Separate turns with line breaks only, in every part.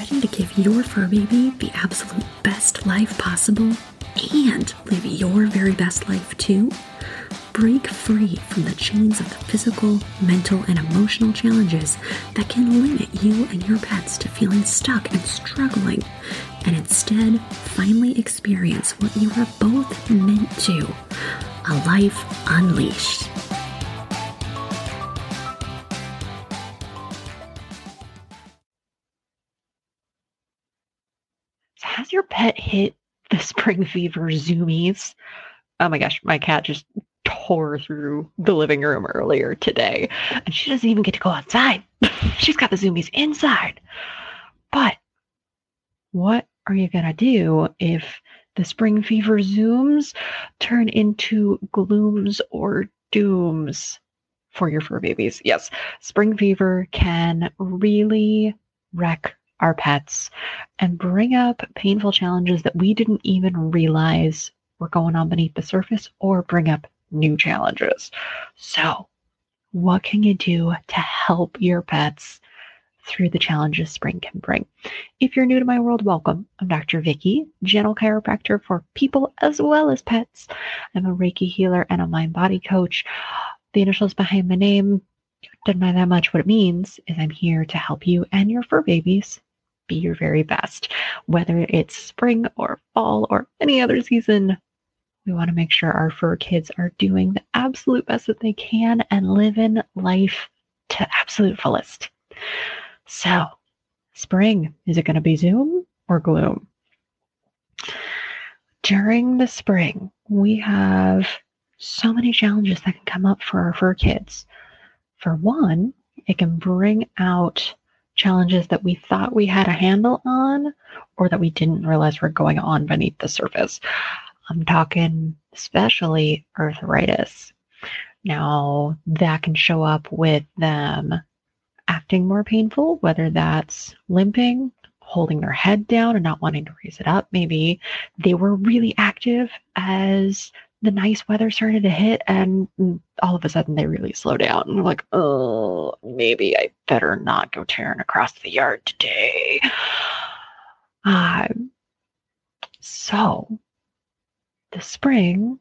Ready to give your fur baby the absolute best life possible and live your very best life too? Break free from the chains of the physical, mental, and emotional challenges that can limit you and your pets to feeling stuck and struggling, and instead finally experience what you are both meant to a life unleashed.
Pet hit the spring fever zoomies? Oh my gosh, my cat just tore through the living room earlier today, and she doesn't even get to go outside. She's got the zoomies inside. But what are you going to do if the spring fever zooms turn into glooms or dooms for your fur babies? Yes, spring fever can really wreck our pets and bring up painful challenges that we didn't even realize were going on beneath the surface or bring up new challenges. So, what can you do to help your pets through the challenges spring can bring? If you're new to my world, welcome. I'm Dr. Vicky, gentle chiropractor for people as well as pets. I'm a Reiki healer and a mind body coach. The initials behind my name doesn't matter that much. What it means is I'm here to help you and your fur babies be your very best. Whether it's spring or fall or any other season, we want to make sure our fur kids are doing the absolute best that they can and living life to absolute fullest. So, spring, is it going to be Zoom or gloom? During the spring, we have so many challenges that can come up for our fur kids. For one, it can bring out challenges that we thought we had a handle on or that we didn't realize were going on beneath the surface. I'm talking especially arthritis. Now, that can show up with them acting more painful, whether that's limping, holding their head down and not wanting to raise it up. Maybe they were really active as the nice weather started to hit and all of a sudden they really slow down. And like oh maybe i better not go tearing across the yard today. Um, so the spring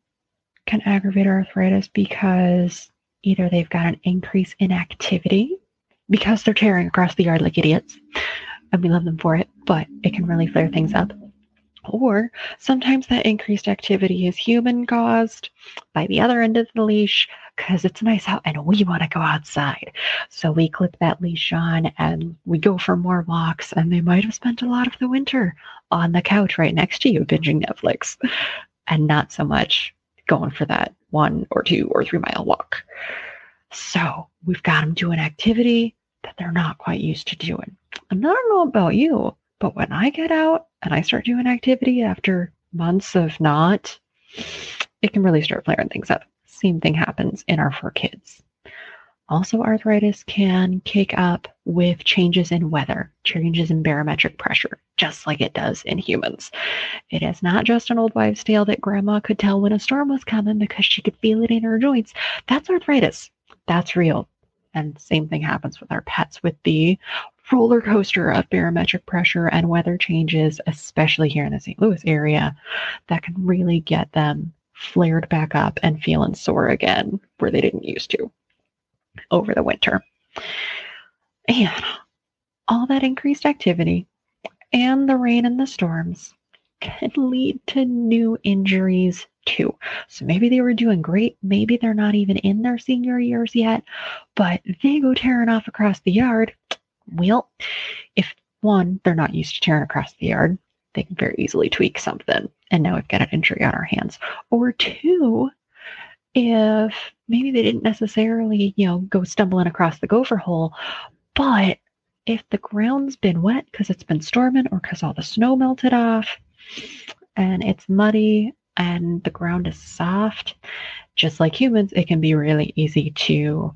can aggravate arthritis because either they've got an increase in activity because they're tearing across the yard like idiots and we love them for it but it can really flare things up or sometimes that increased activity is human caused by the other end of the leash because it's nice out and we want to go outside. So we clip that leash on and we go for more walks. And they might have spent a lot of the winter on the couch right next to you binging Netflix and not so much going for that one or two or three mile walk. So we've got them doing activity that they're not quite used to doing. And I don't know about you, but when I get out and I start doing activity after months of not, it can really start flaring things up. Same thing happens in our fur kids. Also, arthritis can kick up with changes in weather, changes in barometric pressure, just like it does in humans. It is not just an old wives' tale that grandma could tell when a storm was coming because she could feel it in her joints. That's arthritis. That's real. And same thing happens with our pets with the roller coaster of barometric pressure and weather changes, especially here in the St. Louis area, that can really get them flared back up and feeling sore again where they didn't used to over the winter. And all that increased activity and the rain and the storms can lead to new injuries too. So maybe they were doing great. Maybe they're not even in their senior years yet, but they go tearing off across the yard well, if one, they're not used to tearing across the yard, they can very easily tweak something. And now we've got an injury on our hands. Or two, if maybe they didn't necessarily, you know, go stumbling across the gopher hole, but if the ground's been wet because it's been storming or because all the snow melted off and it's muddy and the ground is soft, just like humans, it can be really easy to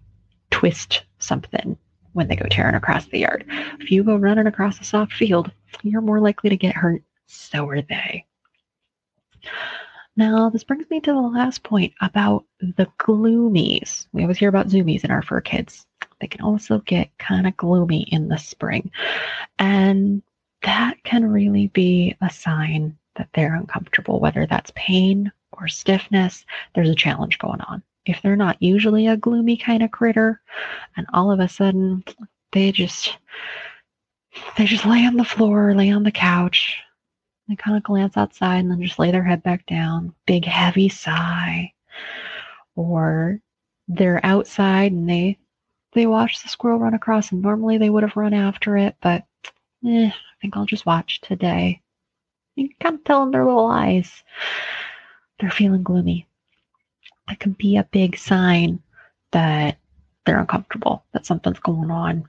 twist something when they go tearing across the yard. If you go running across a soft field, you're more likely to get hurt. So are they. Now, this brings me to the last point about the gloomies. We always hear about zoomies in our fur kids. They can also get kind of gloomy in the spring. And that can really be a sign that they're uncomfortable, whether that's pain or stiffness, there's a challenge going on. If they're not usually a gloomy kind of critter, and all of a sudden they just they just lay on the floor, lay on the couch, they kind of glance outside and then just lay their head back down, big heavy sigh. Or they're outside and they they watch the squirrel run across and normally they would have run after it, but eh, I think I'll just watch today. You can kind of tell in their little eyes they're feeling gloomy. It can be a big sign that they're uncomfortable, that something's going on.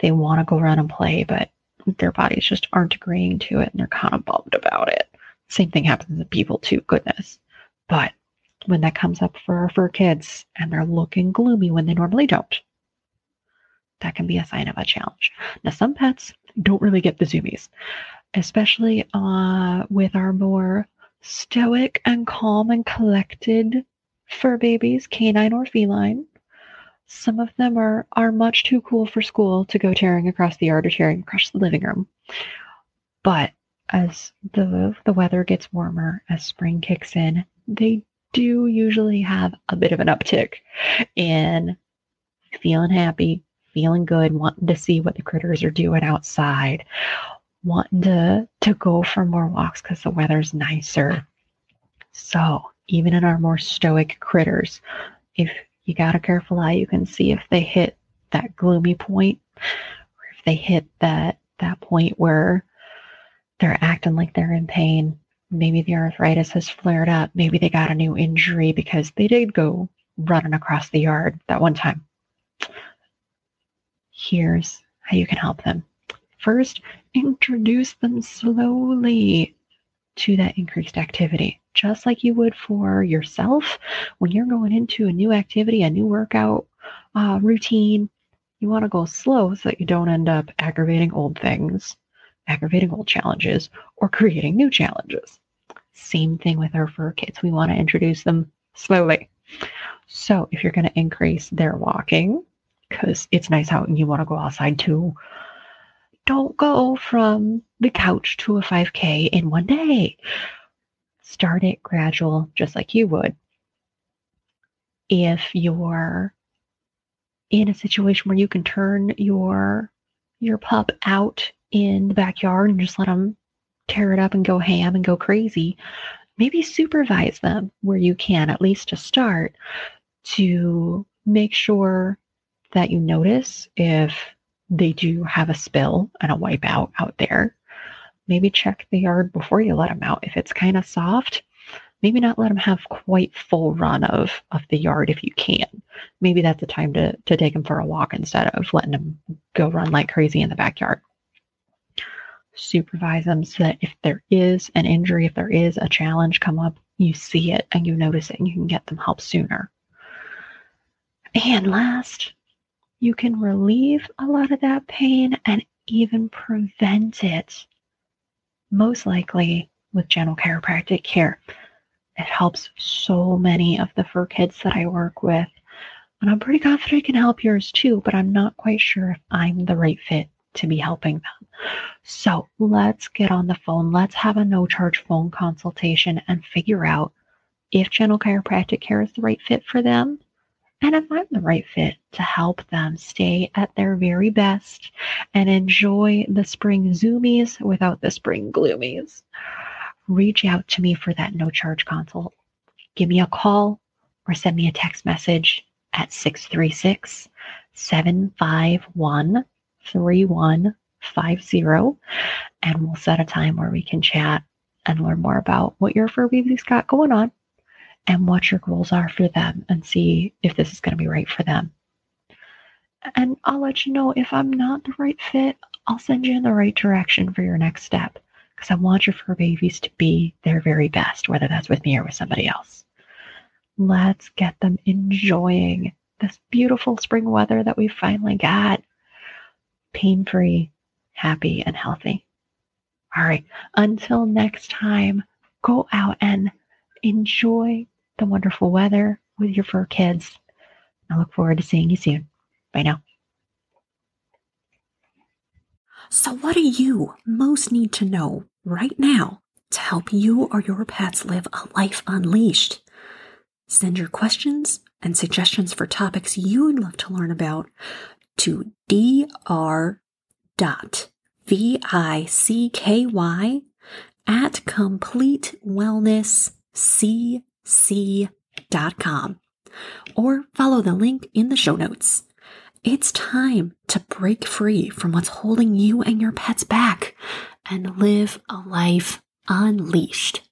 They want to go around and play, but their bodies just aren't agreeing to it and they're kind of bummed about it. Same thing happens to people too, goodness. But when that comes up for fur kids and they're looking gloomy when they normally don't, that can be a sign of a challenge. Now, some pets don't really get the zoomies, especially uh, with our more stoic and calm and collected fur babies, canine or feline. Some of them are, are much too cool for school to go tearing across the yard or tearing across the living room. But as the the weather gets warmer, as spring kicks in, they do usually have a bit of an uptick in feeling happy, feeling good, wanting to see what the critters are doing outside, wanting to to go for more walks because the weather's nicer. So even in our more stoic critters, if you got a careful eye, you can see if they hit that gloomy point or if they hit that that point where they're acting like they're in pain. Maybe the arthritis has flared up. Maybe they got a new injury because they did go running across the yard that one time. Here's how you can help them. First, introduce them slowly to that increased activity, just like you would for yourself when you're going into a new activity, a new workout uh, routine. You want to go slow so that you don't end up aggravating old things, aggravating old challenges, or creating new challenges. Same thing with our fur kids. We want to introduce them slowly. So if you're going to increase their walking, because it's nice out and you want to go outside too, don't go from the couch to a 5K in one day. Start it gradual, just like you would. If you're in a situation where you can turn your your pup out in the backyard and just let them tear it up and go ham and go crazy, maybe supervise them where you can, at least to start, to make sure that you notice if they do have a spill and a wipeout out there, maybe check the yard before you let them out. If it's kind of soft, maybe not let them have quite full run of, of the yard if you can. Maybe that's the time to, to take them for a walk instead of letting them go run like crazy in the backyard. Supervise them so that if there is an injury, if there is a challenge come up, you see it and you notice it and you can get them help sooner. And last, you can relieve a lot of that pain and even prevent it. Most likely with gentle chiropractic care. It helps so many of the fur kids that I work with. And I'm pretty confident I can help yours too, but I'm not quite sure if I'm the right fit to be helping them. So let's get on the phone. Let's have a no charge phone consultation and figure out if gentle chiropractic care is the right fit for them and if I'm the right fit to help them stay at their very best and enjoy the spring zoomies without the spring gloomies, reach out to me for that no charge consult. Give me a call or send me a text message at 636 751 3150 and we'll set a time where we can chat and learn more about what your fur baby's got going on and what your goals are for them and see if this is going to be right for them. And I'll let you know if I'm not the right fit, I'll send you in the right direction for your next step because I want your fur babies to be their very best, whether that's with me or with somebody else. Let's get them enjoying this beautiful spring weather that we finally got pain free, happy, and healthy. All right, until next time, go out and enjoy the wonderful weather with your fur kids. I look forward to seeing you soon. Bye now.
So, what do you most need to know right now to help you or your pets live a life unleashed? Send your questions and suggestions for topics you'd love to learn about to dr.vicky at completewellnesscc.com or follow the link in the show notes. It's time to break free from what's holding you and your pets back and live a life unleashed.